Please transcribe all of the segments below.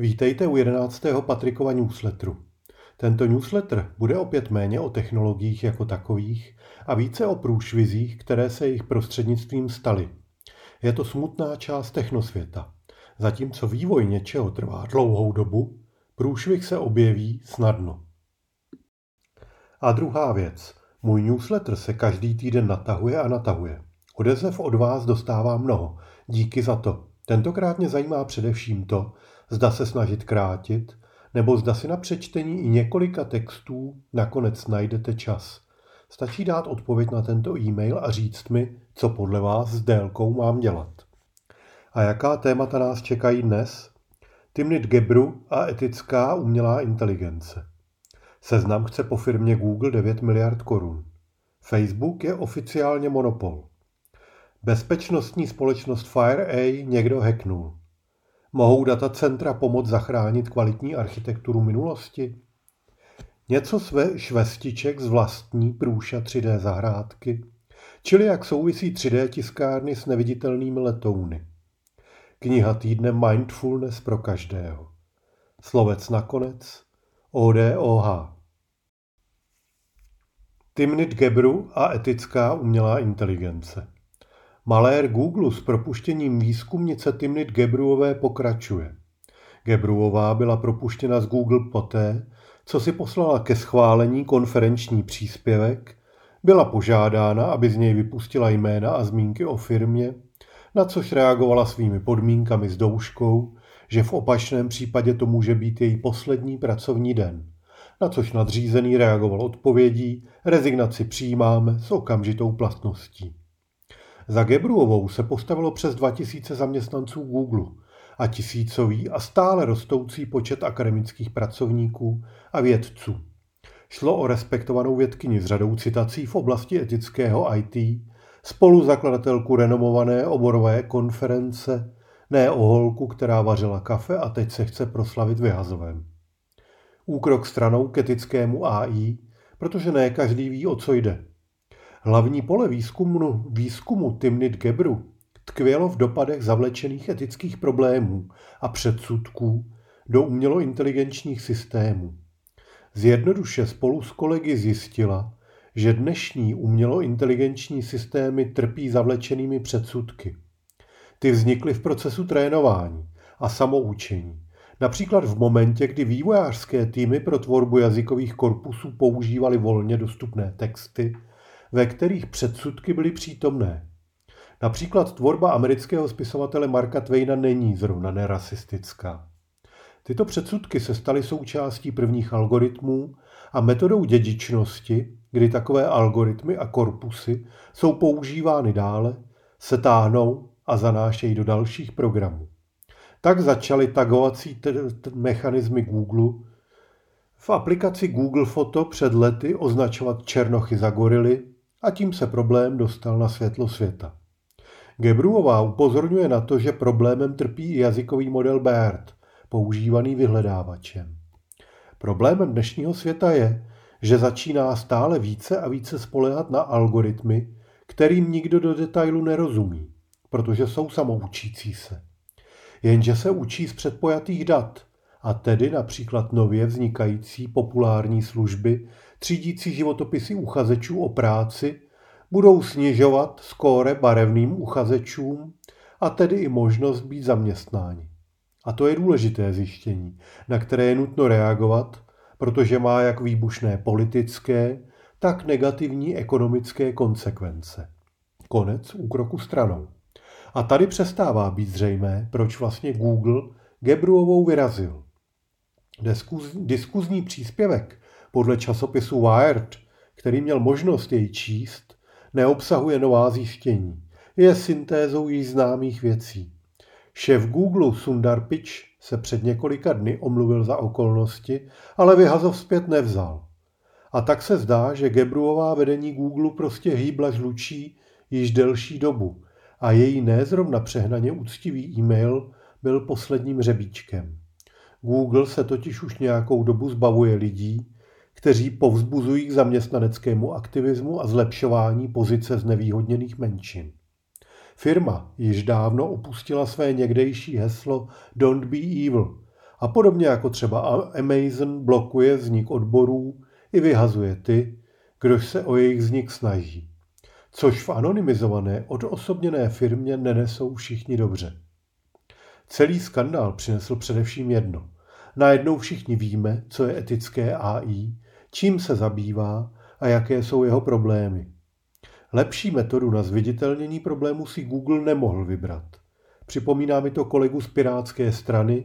Vítejte u jedenáctého Patrikova newsletteru. Tento newsletter bude opět méně o technologiích jako takových a více o průšvizích, které se jejich prostřednictvím staly. Je to smutná část technosvěta. Zatímco vývoj něčeho trvá dlouhou dobu, průšvih se objeví snadno. A druhá věc. Můj newsletter se každý týden natahuje a natahuje. Odezev od vás dostává mnoho. Díky za to. Tentokrát mě zajímá především to, zda se snažit krátit, nebo zda si na přečtení i několika textů nakonec najdete čas. Stačí dát odpověď na tento e-mail a říct mi, co podle vás s délkou mám dělat. A jaká témata nás čekají dnes? Timnit Gebru a etická umělá inteligence. Seznam chce po firmě Google 9 miliard korun. Facebook je oficiálně monopol. Bezpečnostní společnost FireA někdo hacknul. Mohou datacentra pomoct zachránit kvalitní architekturu minulosti? Něco své švestiček z vlastní průša 3D zahrádky? Čili jak souvisí 3D tiskárny s neviditelnými letouny? Kniha týdne Mindfulness pro každého. Slovec nakonec ODOH. Timnit Gebru a etická umělá inteligence. Malér Google s propuštěním výzkumnice Timnit Gebruové pokračuje. Gebruová byla propuštěna z Google poté, co si poslala ke schválení konferenční příspěvek, byla požádána, aby z něj vypustila jména a zmínky o firmě, na což reagovala svými podmínkami s douškou, že v opačném případě to může být její poslední pracovní den. Na což nadřízený reagoval odpovědí, rezignaci přijímáme s okamžitou platností. Za Gebruovou se postavilo přes 2000 zaměstnanců Google a tisícový a stále rostoucí počet akademických pracovníků a vědců. Šlo o respektovanou vědkyni s řadou citací v oblasti etického IT, spoluzakladatelku renomované oborové konference, ne o holku, která vařila kafe a teď se chce proslavit vyhazovem. Úkrok stranou k etickému AI, protože ne každý ví, o co jde. Hlavní pole výzkumu, výzkumu Timnit Gebru tkvělo v dopadech zavlečených etických problémů a předsudků do umělointeligenčních systémů. Zjednoduše spolu s kolegy zjistila, že dnešní umělointeligenční systémy trpí zavlečenými předsudky. Ty vznikly v procesu trénování a samoučení. Například v momentě, kdy vývojářské týmy pro tvorbu jazykových korpusů používaly volně dostupné texty, ve kterých předsudky byly přítomné. Například tvorba amerického spisovatele Marka Twaina není zrovna nerasistická. Tyto předsudky se staly součástí prvních algoritmů a metodou dědičnosti, kdy takové algoritmy a korpusy jsou používány dále, se táhnou a zanášejí do dalších programů. Tak začaly tagovací mechanismy Google v aplikaci Google Foto před lety označovat černochy za gorily a tím se problém dostal na světlo světa. Gebruová upozorňuje na to, že problémem trpí i jazykový model BERT, používaný vyhledávačem. Problémem dnešního světa je, že začíná stále více a více spolehat na algoritmy, kterým nikdo do detailu nerozumí, protože jsou samoučící se. Jenže se učí z předpojatých dat, a tedy například nově vznikající populární služby třídící životopisy uchazečů o práci budou snižovat skóre barevným uchazečům a tedy i možnost být zaměstnáni. A to je důležité zjištění, na které je nutno reagovat, protože má jak výbušné politické, tak negativní ekonomické konsekvence. Konec úkroku stranou. A tady přestává být zřejmé, proč vlastně Google Gebruovou vyrazil. Diskuz, diskuzní příspěvek podle časopisu Wired, který měl možnost jej číst, neobsahuje nová zjištění. Je syntézou již známých věcí. Šéf Google Sundar Pichai se před několika dny omluvil za okolnosti, ale vyhazov zpět nevzal. A tak se zdá, že Gebruová vedení Google prostě hýbla žlučí již delší dobu a její nezrovna přehnaně úctivý e-mail byl posledním řebíčkem. Google se totiž už nějakou dobu zbavuje lidí, kteří povzbuzují k zaměstnaneckému aktivismu a zlepšování pozice znevýhodněných menšin. Firma již dávno opustila své někdejší heslo Don't be evil A podobně jako třeba Amazon blokuje vznik odborů i vyhazuje ty, kdož se o jejich vznik snaží. Což v anonymizované, odosobněné firmě nenesou všichni dobře. Celý skandál přinesl především jedno. Najednou všichni víme, co je etické AI, čím se zabývá a jaké jsou jeho problémy. Lepší metodu na zviditelnění problému si Google nemohl vybrat. Připomíná mi to kolegu z Pirátské strany,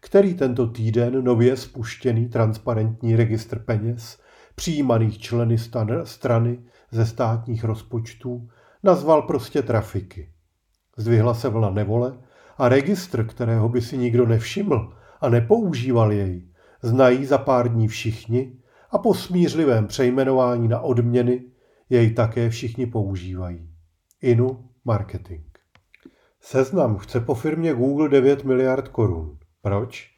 který tento týden nově spuštěný transparentní registr peněz, přijímaných členy strany ze státních rozpočtů, nazval prostě trafiky. Zdvihla se vlna nevole a registr, kterého by si nikdo nevšiml a nepoužíval jej, znají za pár dní všichni a po smířlivém přejmenování na odměny jej také všichni používají. Inu marketing. Seznam chce po firmě Google 9 miliard korun. Proč?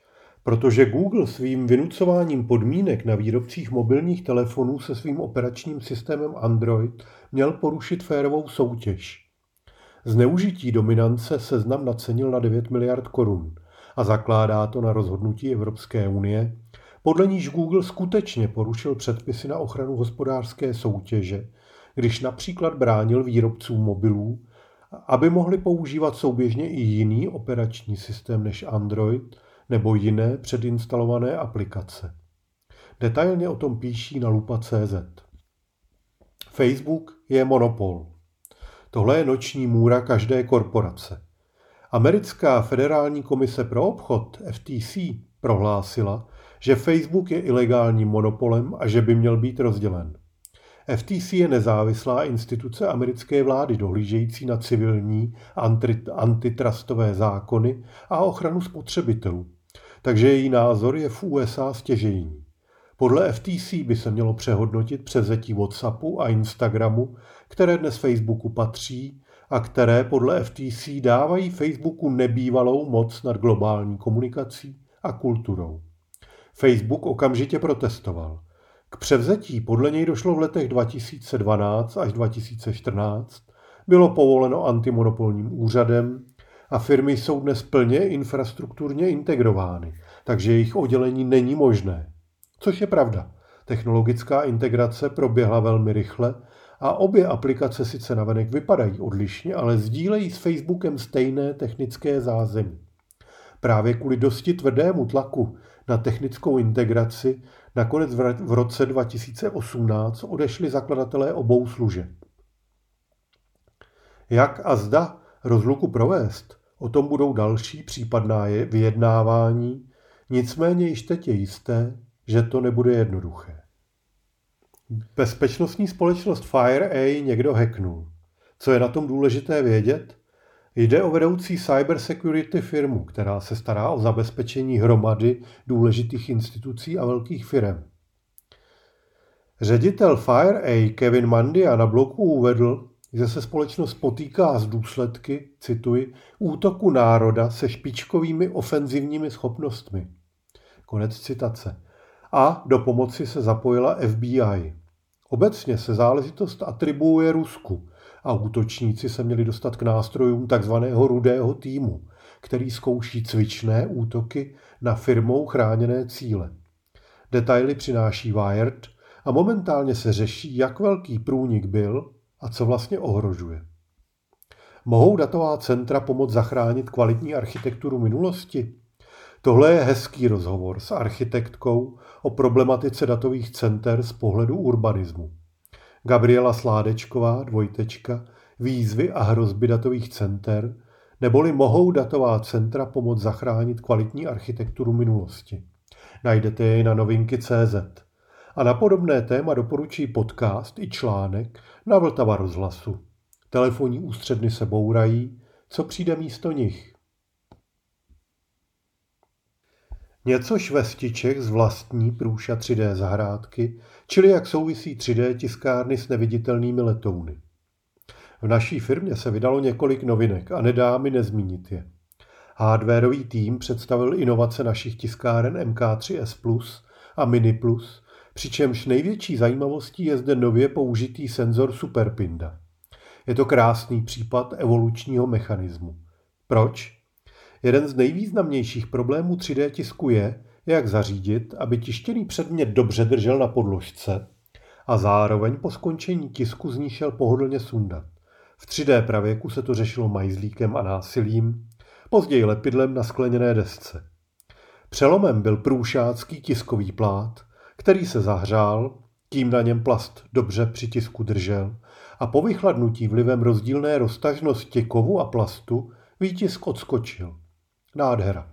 Protože Google svým vynucováním podmínek na výrobcích mobilních telefonů se svým operačním systémem Android měl porušit férovou soutěž. Zneužití dominance seznam nacenil na 9 miliard korun a zakládá to na rozhodnutí Evropské unie, podle níž Google skutečně porušil předpisy na ochranu hospodářské soutěže, když například bránil výrobcům mobilů, aby mohli používat souběžně i jiný operační systém než Android nebo jiné předinstalované aplikace. Detailně o tom píší na lupa.cz. Facebook je monopol. Tohle je noční můra každé korporace. Americká federální komise pro obchod FTC prohlásila, že Facebook je ilegálním monopolem a že by měl být rozdělen. FTC je nezávislá instituce americké vlády dohlížející na civilní antitrustové zákony a ochranu spotřebitelů, takže její názor je v USA stěžejní. Podle FTC by se mělo přehodnotit převzetí WhatsAppu a Instagramu, které dnes Facebooku patří a které podle FTC dávají Facebooku nebývalou moc nad globální komunikací a kulturou. Facebook okamžitě protestoval. K převzetí podle něj došlo v letech 2012 až 2014, bylo povoleno antimonopolním úřadem a firmy jsou dnes plně infrastrukturně integrovány, takže jejich oddělení není možné. Což je pravda. Technologická integrace proběhla velmi rychle a obě aplikace sice navenek vypadají odlišně, ale sdílejí s Facebookem stejné technické zázemí. Právě kvůli dosti tvrdému tlaku na technickou integraci nakonec v roce 2018 odešli zakladatelé obou služeb. Jak a zda rozluku provést, o tom budou další případná vyjednávání, nicméně již teď je jisté, že to nebude jednoduché. Bezpečnostní společnost FireA někdo hacknul. Co je na tom důležité vědět? Jde o vedoucí cybersecurity firmu, která se stará o zabezpečení hromady důležitých institucí a velkých firm. Ředitel FireA Kevin Mandia na bloku uvedl, že se společnost potýká s důsledky, cituji, útoku národa se špičkovými ofenzivními schopnostmi. Konec citace. A do pomoci se zapojila FBI. Obecně se záležitost atribuuje Rusku a útočníci se měli dostat k nástrojům takzvaného rudého týmu, který zkouší cvičné útoky na firmou chráněné cíle. Detaily přináší Wired a momentálně se řeší, jak velký průnik byl a co vlastně ohrožuje. Mohou datová centra pomoct zachránit kvalitní architekturu minulosti? Tohle je hezký rozhovor s architektkou o problematice datových center z pohledu urbanismu. Gabriela Sládečková, dvojtečka, výzvy a hrozby datových center, neboli mohou datová centra pomoct zachránit kvalitní architekturu minulosti. Najdete jej na novinky CZ. A na podobné téma doporučí podcast i článek na Vltava rozhlasu. Telefonní ústředny se bourají, co přijde místo nich. Něco švestiček z vlastní průša 3D zahrádky, čili jak souvisí 3D tiskárny s neviditelnými letouny. V naší firmě se vydalo několik novinek a nedá mi nezmínit je. Hardwareový tým představil inovace našich tiskáren MK3S Plus a Mini Plus, přičemž největší zajímavostí je zde nově použitý senzor Superpinda. Je to krásný případ evolučního mechanismu. Proč? Jeden z nejvýznamnějších problémů 3D tisku je, jak zařídit, aby tištěný předmět dobře držel na podložce a zároveň po skončení tisku z ní šel pohodlně sundat. V 3D pravěku se to řešilo majzlíkem a násilím, později lepidlem na skleněné desce. Přelomem byl průšácký tiskový plát, který se zahřál, tím na něm plast dobře při tisku držel a po vychladnutí vlivem rozdílné roztažnosti kovu a plastu výtisk odskočil. Nádhera.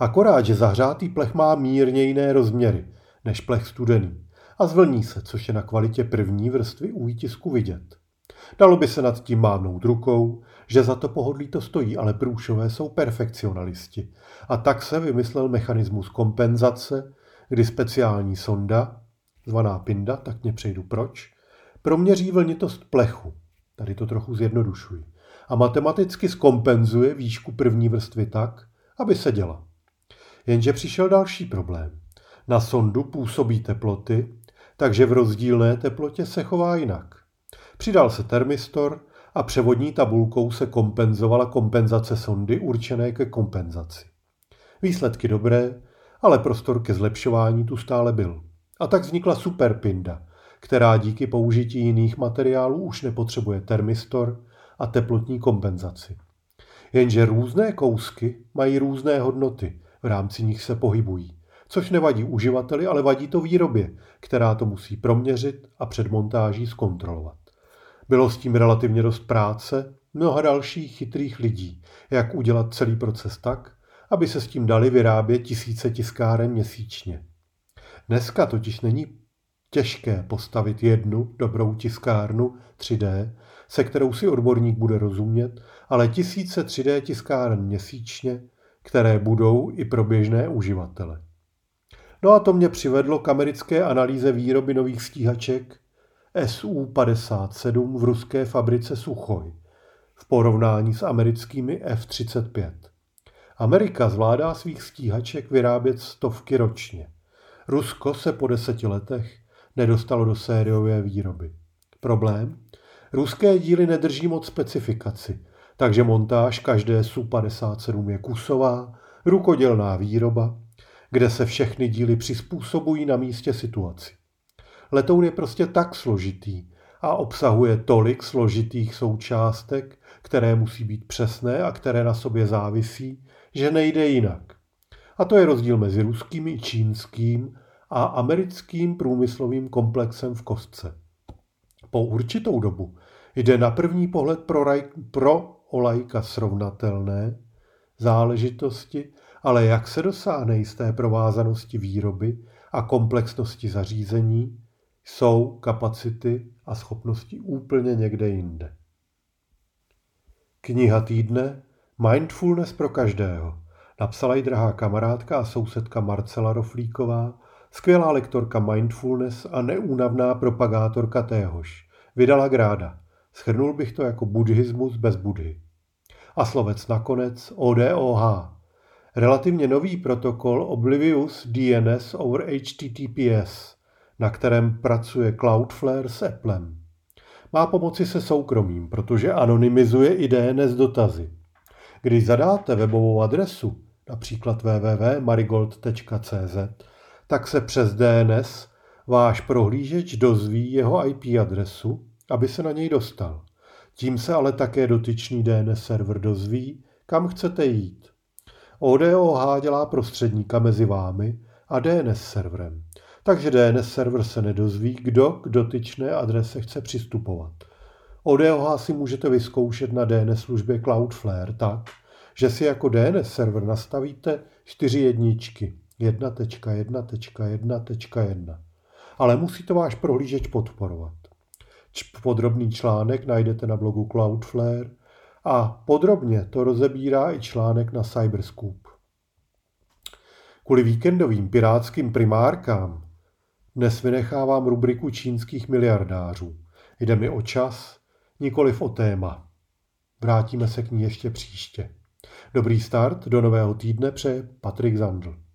Akorát, že zahřátý plech má mírně jiné rozměry než plech studený a zvlní se, což je na kvalitě první vrstvy u výtisku vidět. Dalo by se nad tím mávnout rukou, že za to pohodlí to stojí, ale průšové jsou perfekcionalisti. A tak se vymyslel mechanismus kompenzace, kdy speciální sonda, zvaná pinda, tak mě přejdu proč, proměří vlnitost plechu. Tady to trochu zjednodušuji. A matematicky skompenzuje výšku první vrstvy tak, aby se děla. Jenže přišel další problém. Na sondu působí teploty, takže v rozdílné teplotě se chová jinak. Přidal se termistor a převodní tabulkou se kompenzovala kompenzace sondy určené ke kompenzaci. Výsledky dobré, ale prostor ke zlepšování tu stále byl. A tak vznikla superpinda, která díky použití jiných materiálů už nepotřebuje termistor a teplotní kompenzaci. Jenže různé kousky mají různé hodnoty, v rámci nich se pohybují. Což nevadí uživateli, ale vadí to výrobě, která to musí proměřit a před montáží zkontrolovat. Bylo s tím relativně dost práce, mnoha dalších chytrých lidí, jak udělat celý proces tak, aby se s tím dali vyrábět tisíce tiskáren měsíčně. Dneska totiž není těžké postavit jednu dobrou tiskárnu 3D, se kterou si odborník bude rozumět, ale tisíce 3D tiskáren měsíčně, které budou i pro běžné uživatele. No a to mě přivedlo k americké analýze výroby nových stíhaček SU-57 v ruské fabrice Suchoj v porovnání s americkými F-35. Amerika zvládá svých stíhaček vyrábět stovky ročně. Rusko se po deseti letech nedostalo do sériové výroby. Problém? Ruské díly nedrží moc specifikaci, takže montáž každé Su-57 je kusová, rukodělná výroba, kde se všechny díly přizpůsobují na místě situaci. Letoun je prostě tak složitý a obsahuje tolik složitých součástek, které musí být přesné a které na sobě závisí, že nejde jinak. A to je rozdíl mezi ruským i čínským a americkým průmyslovým komplexem v kostce. Po určitou dobu jde na první pohled pro, raj, pro olajka srovnatelné záležitosti, ale jak se dosáhne jisté provázanosti výroby a komplexnosti zařízení, jsou kapacity a schopnosti úplně někde jinde. Kniha týdne Mindfulness pro každého. Napsala ji drahá kamarádka a sousedka Marcela Roflíková, skvělá lektorka mindfulness a neúnavná propagátorka téhož. Vydala Gráda. Schrnul bych to jako buddhismus bez budhy. A slovec nakonec ODOH. Relativně nový protokol Oblivious DNS over HTTPS, na kterém pracuje Cloudflare s Applem. Má pomoci se soukromím, protože anonymizuje i DNS dotazy. Když zadáte webovou adresu, například www.marigold.cz, tak se přes DNS váš prohlížeč dozví jeho IP adresu, aby se na něj dostal. Tím se ale také dotyčný DNS server dozví, kam chcete jít. ODOH dělá prostředníka mezi vámi a DNS serverem. Takže DNS server se nedozví, kdo k dotyčné adrese chce přistupovat. ODOH si můžete vyzkoušet na DNS službě Cloudflare tak, že si jako DNS server nastavíte čtyři jedničky 1.1.1.1. Ale musí to váš prohlížeč podporovat. Podrobný článek najdete na blogu Cloudflare a podrobně to rozebírá i článek na Cyberscoop. Kvůli víkendovým pirátským primárkám dnes vynechávám rubriku čínských miliardářů. Jde mi o čas, nikoliv o téma. Vrátíme se k ní ještě příště. Dobrý start do nového týdne přeje Patrik Zandl.